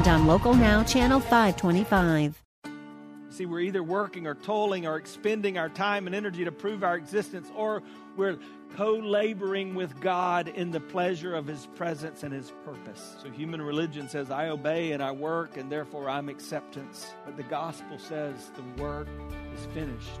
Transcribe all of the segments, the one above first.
and on Local Now, Channel 525. See, we're either working or tolling or expending our time and energy to prove our existence, or we're co laboring with God in the pleasure of His presence and His purpose. So, human religion says, I obey and I work, and therefore I'm acceptance. But the gospel says the work is finished.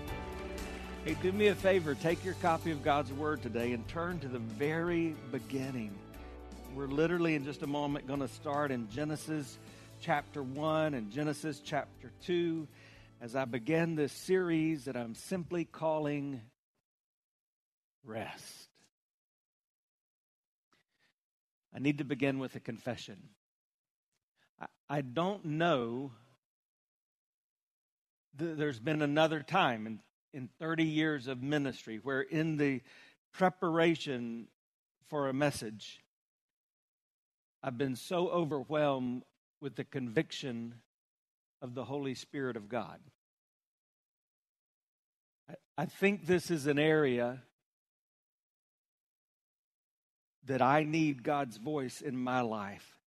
Hey, do me a favor. Take your copy of God's Word today and turn to the very beginning. We're literally in just a moment going to start in Genesis chapter 1 and Genesis chapter 2 as I begin this series that I'm simply calling Rest. I need to begin with a confession. I, don't know. There's been another time in in 30 years of ministry where in the preparation for a message, I've been so overwhelmed with the conviction of the Holy Spirit of God. I, think this is an area that I need God's voice in my life.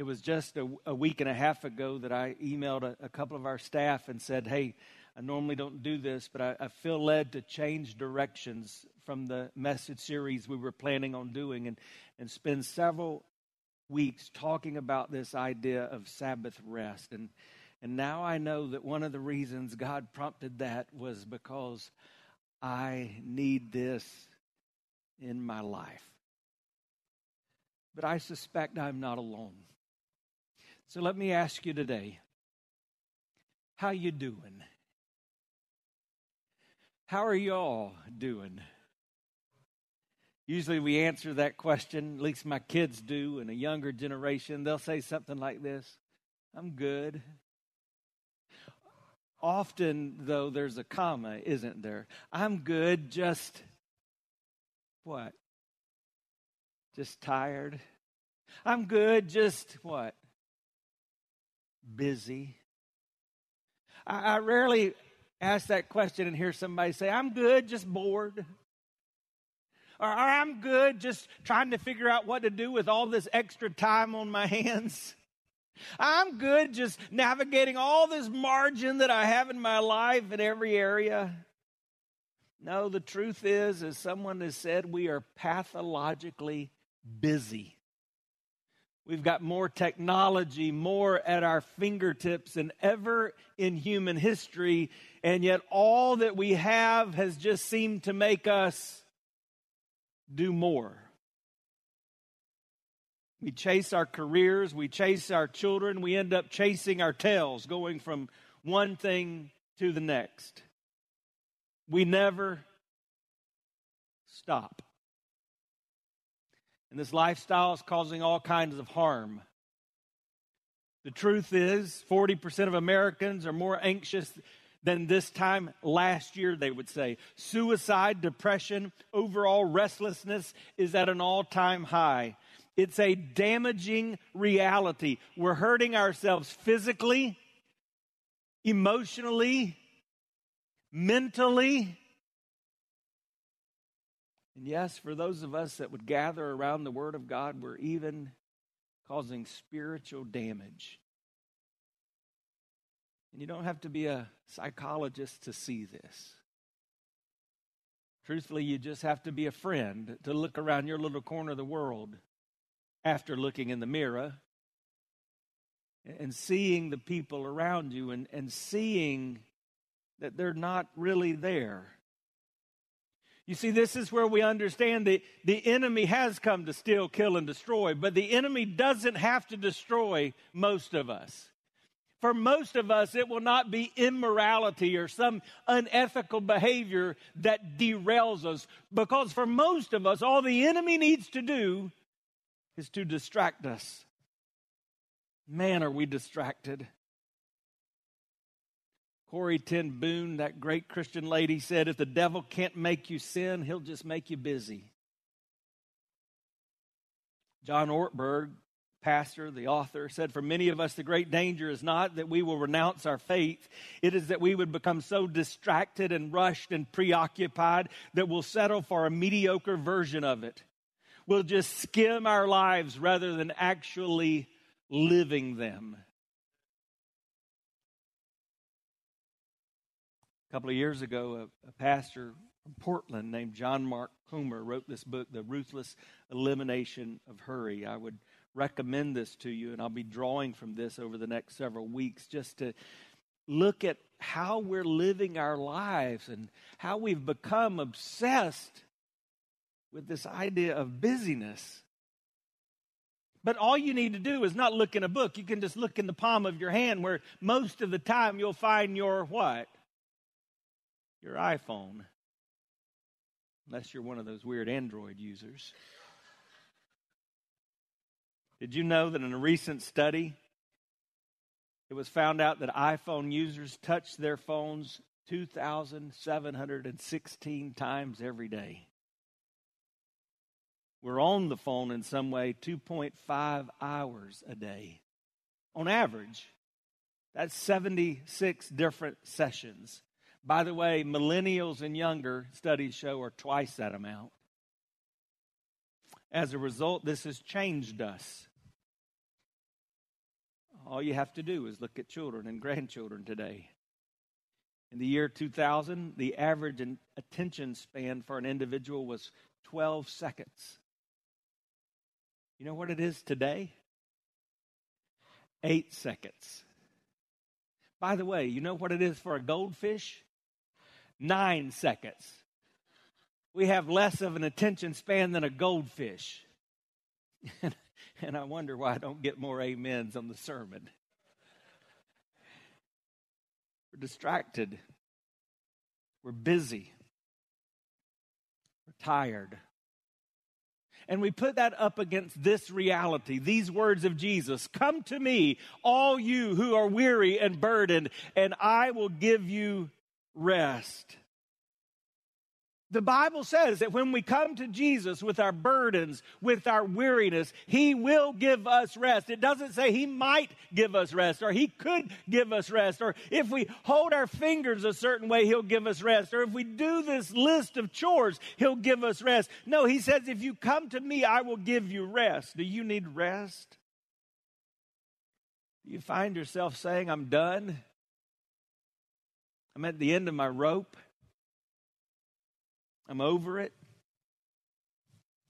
It was just a, a, week and a half ago that I emailed a, a, couple of our staff and said, Hey, I normally don't do this, but I, I feel led to change directions from the message series we were planning on doing and, and spend several weeks talking about this idea of Sabbath rest. And, and now I know that one of the reasons God prompted that was because I need this in my life. But I suspect I'm not alone. So let me ask you today, how you doing? How are y'all doing? Usually we answer that question, at least my kids do, and a younger generation, they'll say something like this I'm good. Often, though, there's a comma, isn't there? I'm good, just what? Just tired. I'm good, just what? Busy? I, I rarely ask that question and hear somebody say, I'm good, just bored. Or, or I'm good, just trying to figure out what to do with all this extra time on my hands. I'm good just navigating all this margin that I have in my life in every area. No, the truth is, as someone has said, we are pathologically busy. We've got more technology, more at our fingertips than ever in human history, and yet all that we have has just seemed to make us do more. We chase our careers, we chase our children, we end up chasing our tails, going from one thing to the next. We never stop. And this lifestyle is causing all kinds of harm. The truth is, 40% of Americans are more anxious than this time last year, they would say. Suicide, depression, overall restlessness is at an all time high. It's a damaging reality. We're hurting ourselves physically, emotionally, mentally, and yes, for those of us that would gather around the Word of God, we're even causing spiritual damage. And you don't have to be a psychologist to see this. Truthfully, you just have to be a friend to look around your little corner of the world after looking in the mirror and seeing the people around you and, and seeing that they're not really there. You see, this is where we understand that the enemy has come to steal, kill, and destroy, but the enemy doesn't have to destroy most of us. For most of us, it will not be immorality or some unethical behavior that derails us. Because for most of us, all the enemy needs to do is to distract us. Man, are we distracted. Corrie ten Boom, that great Christian lady, said, If the devil can't make you sin, he'll just make you busy. John Ortberg, pastor, the author, said, For many of us, the great danger is not that we will renounce our faith, it is that we would become so distracted and rushed and preoccupied that we'll settle for a mediocre version of it. We'll just skim our lives rather than actually living them. A couple of years ago, a, a pastor from Portland named John Mark Comer wrote this book, The Ruthless Elimination of Hurry. I would recommend this to you, and I'll be drawing from this over the next several weeks just to look at how we're living our lives and how we've become obsessed with this idea of busyness. But all you need to do is not look in a book. You can just look in the palm of your hand where most of the time you'll find your what? Your iPhone. Unless you're one of those weird Android users. Did you know that in a recent study, it was found out that iPhone users touch their phones 2,716 times every day? We're on the phone in some way 2.5 hours a day. On average, that's 76 different sessions. By the way, millennials and younger, studies show, are twice that amount. As a result, this has changed us. All you have to do is look at children and grandchildren today. In the year 2000, the average attention span for an individual was 12 seconds. You know what it is today? Eight seconds. By the way, you know what it is for a goldfish? Nine seconds. We have less of an attention span than a goldfish. and I wonder why I don't get more amens on the sermon. We're distracted. We're busy. We're tired. And we put that up against this reality, these words of Jesus Come to me, all you who are weary and burdened, and I will give you rest. The Bible says that when we come to Jesus with our burdens, with our weariness, He will give us rest. It doesn't say He might give us rest or He could give us rest or if we hold our fingers a certain way, He'll give us rest or if we do this list of chores, He'll give us rest. No, He says, if you come to me, I will give you rest. Do you need rest? You find yourself saying, I'm done? I'm at the end of my rope? I'm over it.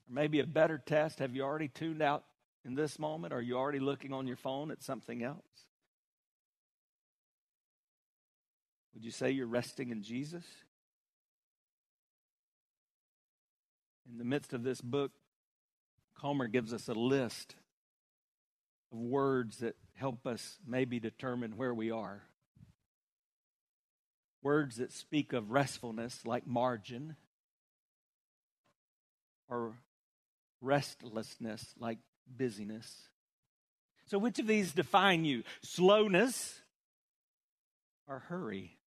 Or maybe a better test have you already tuned out in this moment? Are you already looking on your phone at something else? Would you say you're resting in Jesus? In the midst of this book, Comer gives us a list of words that help us maybe determine where we are. Words that speak of restfulness, like margin, or restlessness like busyness. So, which of these define you? Slowness or hurry?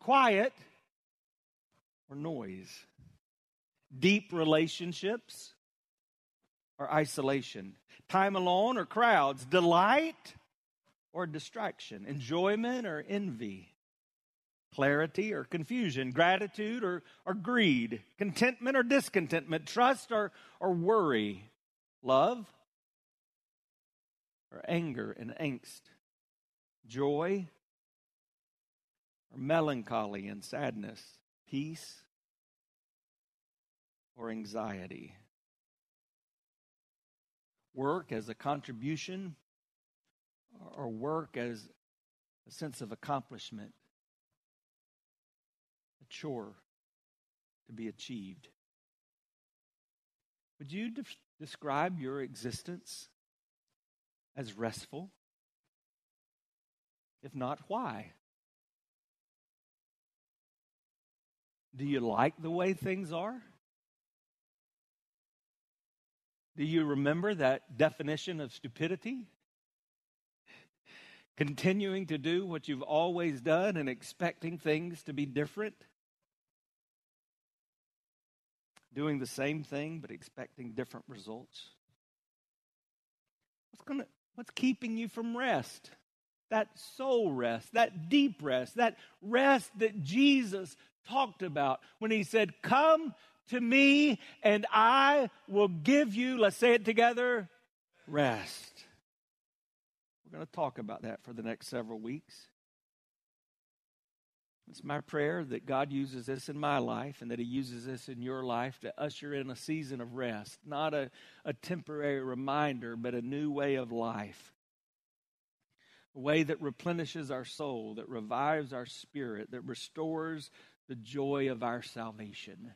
Quiet or noise? Deep relationships or isolation? Time alone or crowds? Delight or distraction? Enjoyment or envy? Clarity or confusion, gratitude or, or greed, contentment or discontentment, trust or, or worry, love or anger and angst, joy or melancholy and sadness, peace or anxiety. Work as a contribution or work as a sense of accomplishment, chore to be achieved. Would you de- describe your existence as restful? If not, why? Do you like the way things are? Do you remember that definition of stupidity? Continuing to do what you've always done and expecting things to be different? Doing the same thing but expecting different results? What's going to what's keeping you from rest? That soul rest, that deep rest, that rest that Jesus talked about when he said, Come to me and I will give you, let's say it together, rest. We're going to talk about that for the next several weeks. It's my prayer that God uses this in my life and that He uses this in your life to usher in a season of rest, not a, a temporary reminder, but a new way of life. A way that replenishes our soul, that revives our spirit, that restores the joy of our salvation.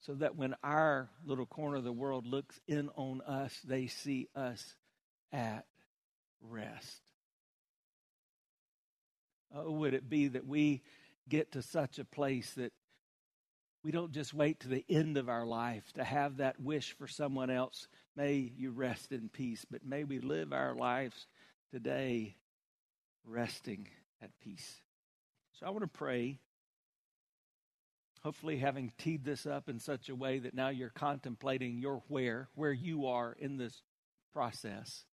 So that when our little corner of the world looks in on us, they see us at rest. Oh, would it be that we get to such a place that we don't just wait to the end of our life to have that wish for someone else, may you rest in peace, but may we live our lives today resting at peace. So I want to pray, hopefully, having teed this up in such a way that now you're contemplating your where, where you are in this process.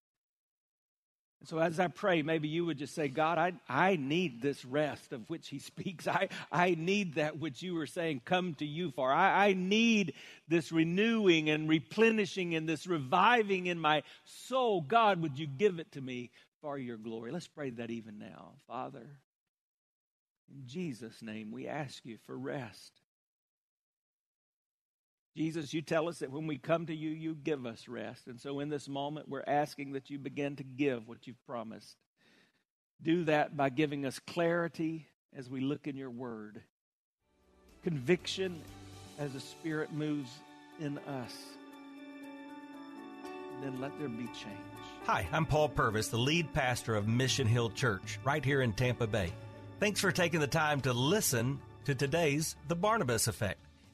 And so as I pray, maybe you would just say, God, I, I need this rest of which he speaks. I, I need that which you were saying, come to you for. I, I need this renewing and replenishing and this reviving in my soul. God, would you give it to me for your glory? Let's pray that even now. Father, in Jesus' name, we ask you for rest. Jesus, you tell us that when we come to you, you give us rest. And so in this moment, we're asking that you begin to give what you've promised. Do that by giving us clarity as we look in your word, conviction as the Spirit moves in us. Then let there be change. Hi, I'm Paul Purvis, the lead pastor of Mission Hill Church, right here in Tampa Bay. Thanks for taking the time to listen to today's The Barnabas Effect.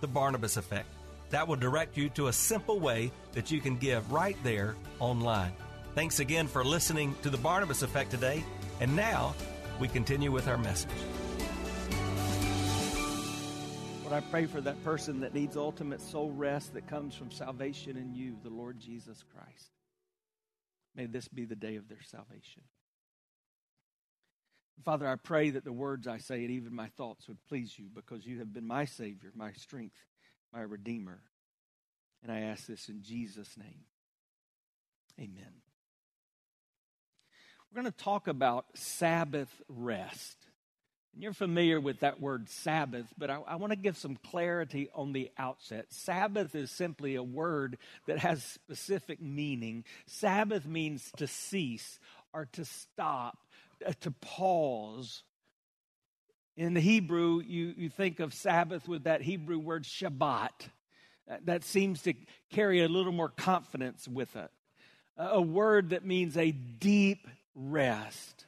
the Barnabas Effect. That will direct you to a simple way that you can give right there online. Thanks again for listening to the Barnabas Effect today. And now we continue with our message. Lord, I pray for that person that needs ultimate soul rest that comes from salvation in you, the Lord Jesus Christ. May this be the day of their salvation. Father, I pray that the words I say and even my thoughts would please you because you have been my Savior, my strength, my Redeemer. And I ask this in Jesus' name. Amen. We're going to talk about Sabbath rest. And you're familiar with that word Sabbath, but I, I want to give some clarity on the outset. Sabbath is simply a word that has specific meaning. Sabbath means to cease or to stop to pause. In the Hebrew, you, you think of Sabbath with that Hebrew word Shabbat. Uh, that seems to carry a little more confidence with it. A word that means a deep rest.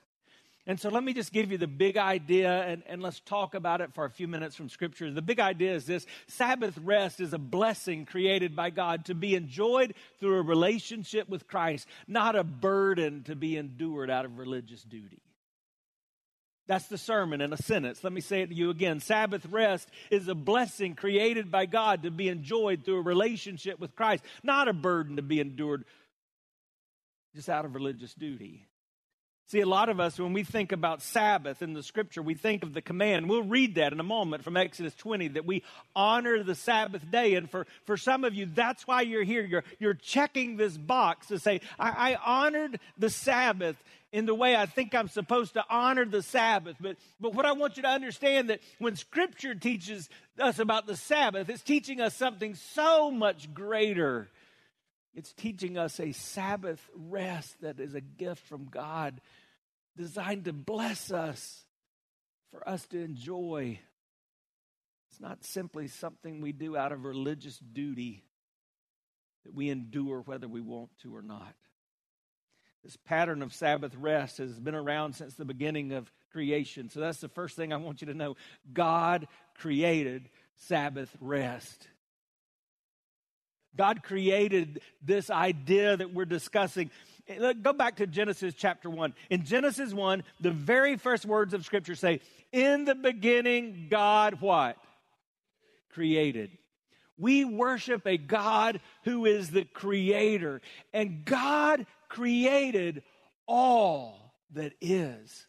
And so let me just give you the big idea and, and let's talk about it for a few minutes from Scripture. The big idea is this Sabbath rest is a blessing created by God to be enjoyed through a relationship with Christ, not a burden to be endured out of religious duty. That's the sermon in a sentence. Let me say it to you again. Sabbath rest is a blessing created by God to be enjoyed through a relationship with Christ, not a burden to be endured just out of religious duty. See, a lot of us, when we think about Sabbath in the scripture, we think of the command. We'll read that in a moment from Exodus 20 that we honor the Sabbath day. And for, for some of you, that's why you're here. You're, you're checking this box to say, I, I honored the Sabbath in the way I think I'm supposed to honor the Sabbath. But, but what I want you to understand that when Scripture teaches us about the Sabbath, it's teaching us something so much greater. It's teaching us a Sabbath rest that is a gift from God designed to bless us, for us to enjoy. It's not simply something we do out of religious duty that we endure whether we want to or not. This pattern of Sabbath rest has been around since the beginning of creation. So that's the first thing I want you to know. God created Sabbath rest. God created this idea that we're discussing. Eh, go back to Genesis chapter 1. In Genesis 1, the very first words of Scripture say, In the beginning, God what? Created. We worship a God who is the creator, and God created all that is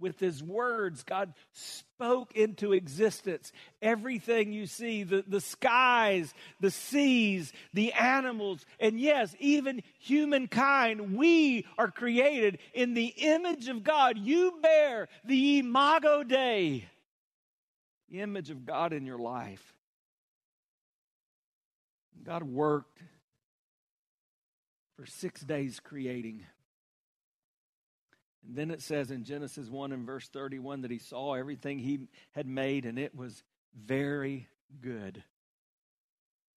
with his words, God spoke into existence everything you see the, the skies, the seas, the animals, and yes, even humankind. We are created in the image of God. You bear the imago Dei, the image of God in your life. God worked for six days creating. Then it says in Genesis 1 and verse 31 that he saw everything he had made and it was very good.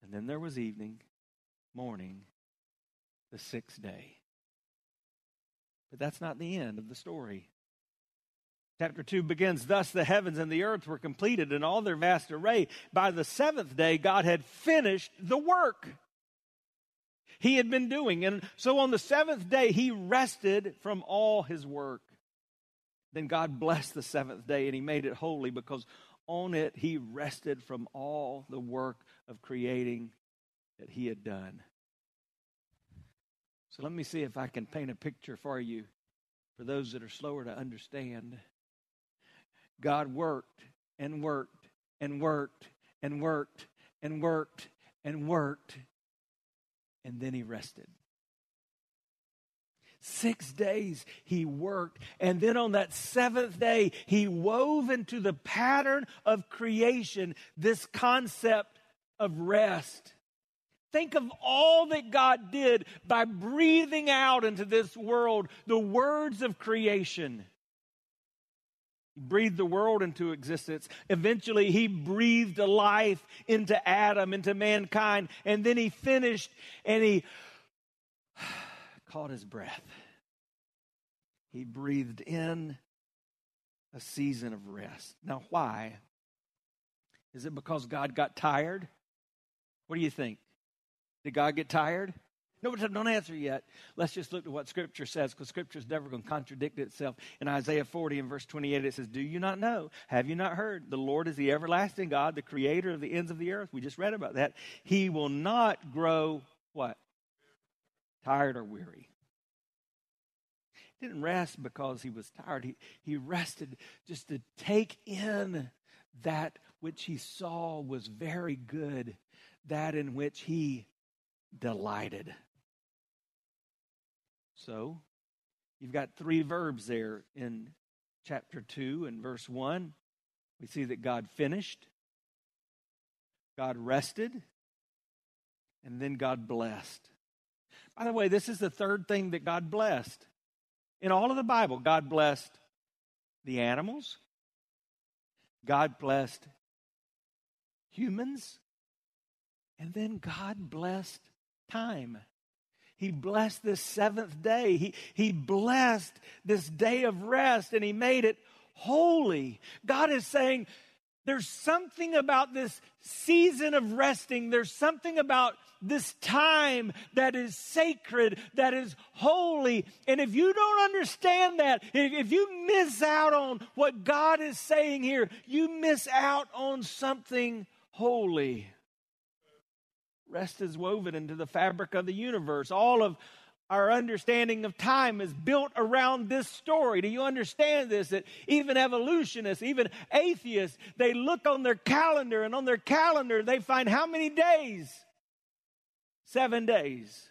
And then there was evening, morning, the sixth day. But that's not the end of the story. Chapter 2 begins Thus the heavens and the earth were completed in all their vast array. By the seventh day, God had finished the work he had been doing. And so on the seventh day, he rested from all his work. Then God blessed the seventh day and he made it holy because on it he rested from all the work of creating that he had done. So let me see if I can paint a picture for you for those that are slower to understand. God worked and worked and worked and worked and worked and worked and then he rested. Six days he worked, and then on that seventh day, he wove into the pattern of creation this concept of rest. Think of all that God did by breathing out into this world the words of creation. He breathed the world into existence. Eventually, he breathed a life into Adam, into mankind. And then he finished and he caught his breath. He breathed in a season of rest. Now, why? Is it because God got tired? What do you think? Did God get tired? No, don't answer yet. Let's just look at what Scripture says because Scripture is never going to contradict itself. In Isaiah 40 and verse 28, it says, Do you not know? Have you not heard? The Lord is the everlasting God, the creator of the ends of the earth. We just read about that. He will not grow what? Tired or weary. He didn't rest because he was tired. He, he rested just to take in that which he saw was very good, that in which he delighted. So, you've got three verbs there in chapter 2 and verse 1. We see that God finished, God rested, and then God blessed. By the way, this is the third thing that God blessed. In all of the Bible, God blessed the animals, God blessed humans, and then God blessed time. He blessed this seventh day. He, he blessed this day of rest and he made it holy. God is saying, there's something about this season of resting. There's something about this time that is sacred, that is holy. And if you don't understand that, if, if, you miss out on what God is saying here, you miss out on something holy. Rest is woven into the fabric of the universe. All of our understanding of time is built around this story. Do you understand this? That even evolutionists, even atheists, they look on their calendar and on their calendar they find how many days? Seven days.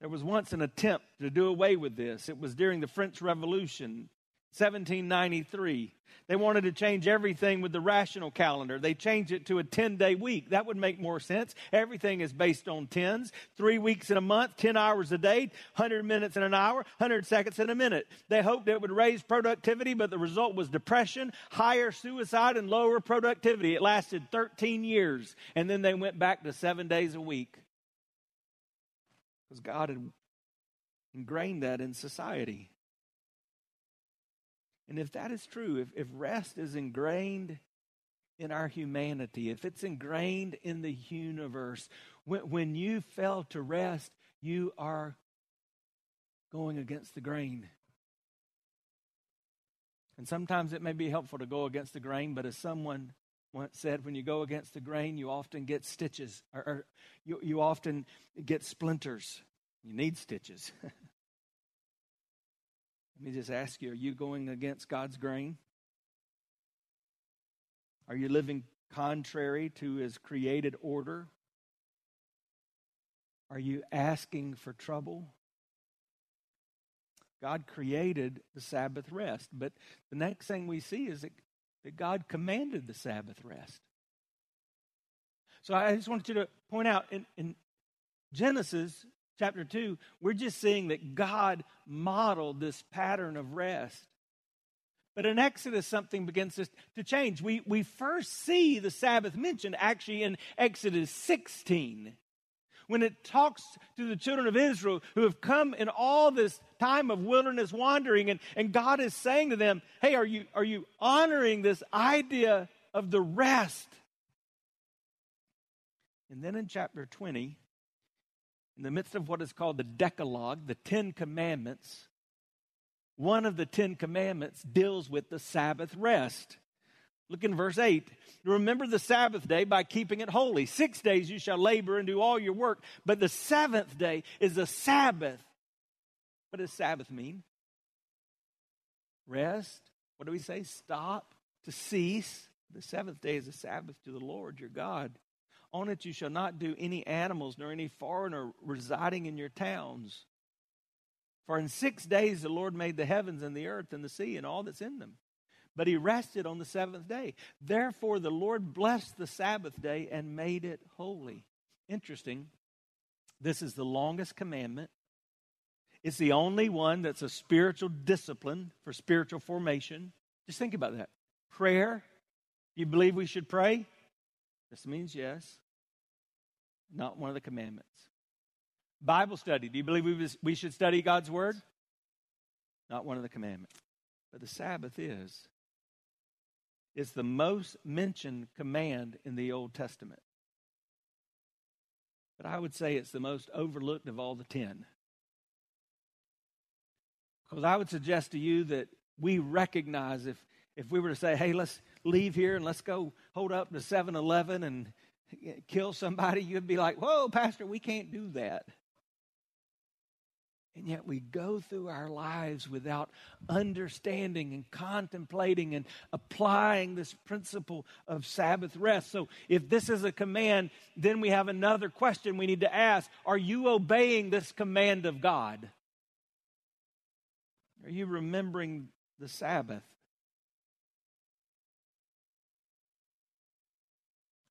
There was once an attempt to do away with this. It was during the French Revolution, 1793. They wanted to change everything with the rational calendar. They changed it to a 10 day week. That would make more sense. Everything is based on tens. Three weeks in a month, 10 hours a day, 100 minutes in an hour, 100 seconds in a minute. They hoped it would raise productivity, but the result was depression, higher suicide, and lower productivity. It lasted 13 years, and then they went back to seven days a week. Because God had ingrained that in society. And if that is true, if, if rest is ingrained in our humanity, if it's ingrained in the universe, when, when you fail to rest, you are going against the grain. And sometimes it may be helpful to go against the grain, but as someone once said, when you go against the grain, you often get stitches, or, or you, you often get splinters. You need stitches. Let me just ask you are you going against God's grain? Are you living contrary to his created order? Are you asking for trouble? God created the Sabbath rest, but the next thing we see is that, that God commanded the Sabbath rest. So I just wanted you to point out in, in Genesis, chapter 2, we're just seeing that God modeled this pattern of rest. But in Exodus, something begins to, to change. We, we first see the Sabbath mentioned actually in Exodus 16 when it talks to the children of Israel who have come in all this time of wilderness wandering, and, and God is saying to them, Hey, are you, are you honoring this idea of the rest? And then in chapter 20, in the midst of what is called the Decalogue, the Ten Commandments, one of the Ten Commandments deals with the Sabbath rest. Look in verse 8. Remember the Sabbath day by keeping it holy. Six days you shall labor and do all your work, but the seventh day is a Sabbath. What does Sabbath mean? Rest. What do we say? Stop, to cease. The seventh day is a Sabbath to the Lord your God. On it you shall not do any animals nor any foreigner residing in your towns. For in six days the Lord made the heavens and the earth and the sea and all that's in them. But he rested on the seventh day. Therefore the Lord blessed the Sabbath day and made it holy. Interesting. This is the longest commandment. It's the only one that's a spiritual discipline for spiritual formation. Just think about that. Prayer. You believe we should pray? This means yes not one of the commandments. Bible study. Do you believe we, we should study God's Word? Not one of the commandments. But the Sabbath is. It's the most mentioned command in the Old Testament. But I would say it's the most overlooked of all the ten. Because I would suggest to you that we recognize if, if we were to say, hey, let's leave here and let's go hold up to 7 Eleven and kill somebody, you'd be like, whoa, Pastor, we can't do that. And yet we go through our lives without understanding and contemplating and applying this principle of Sabbath rest. So if this is a command, then we have another question we need to ask Are you obeying this command of God? Are you remembering the Sabbath?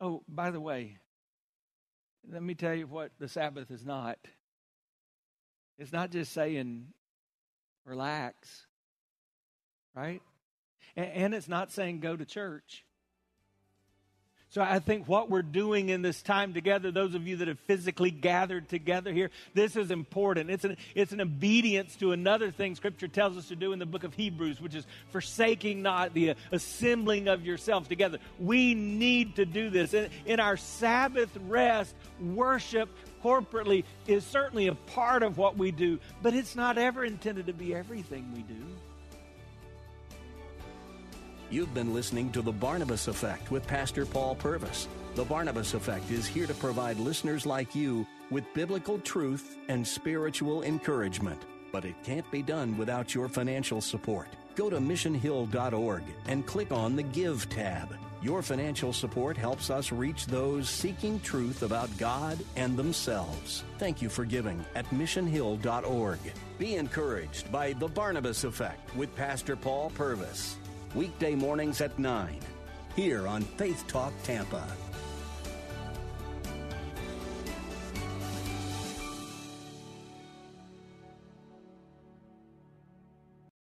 Oh, by the way, let me tell you what the Sabbath is not. It's not just saying, relax, right? And, it's not saying go to church. So I think what we're doing in this time together, those of you that have physically gathered together here, this is important. It's an, it's an obedience to another thing Scripture tells us to do in the book of Hebrews, which is forsaking not the assembling of yourselves together. We need to do this. In, in our Sabbath rest, worship corporately is certainly a part of what we do, but it's not ever intended to be everything we do. You've been listening to The Barnabas Effect with Pastor Paul Purvis. The Barnabas Effect is here to provide listeners like you with biblical truth and spiritual encouragement. But it can't be done without your financial support. Go to missionhill.org and click on the Give tab. Your financial support helps us reach those seeking truth about God and themselves. Thank you for giving at missionhill.org. Be encouraged by The Barnabas Effect with Pastor Paul Purvis. Weekday mornings at 9 here on Faith Talk Tampa.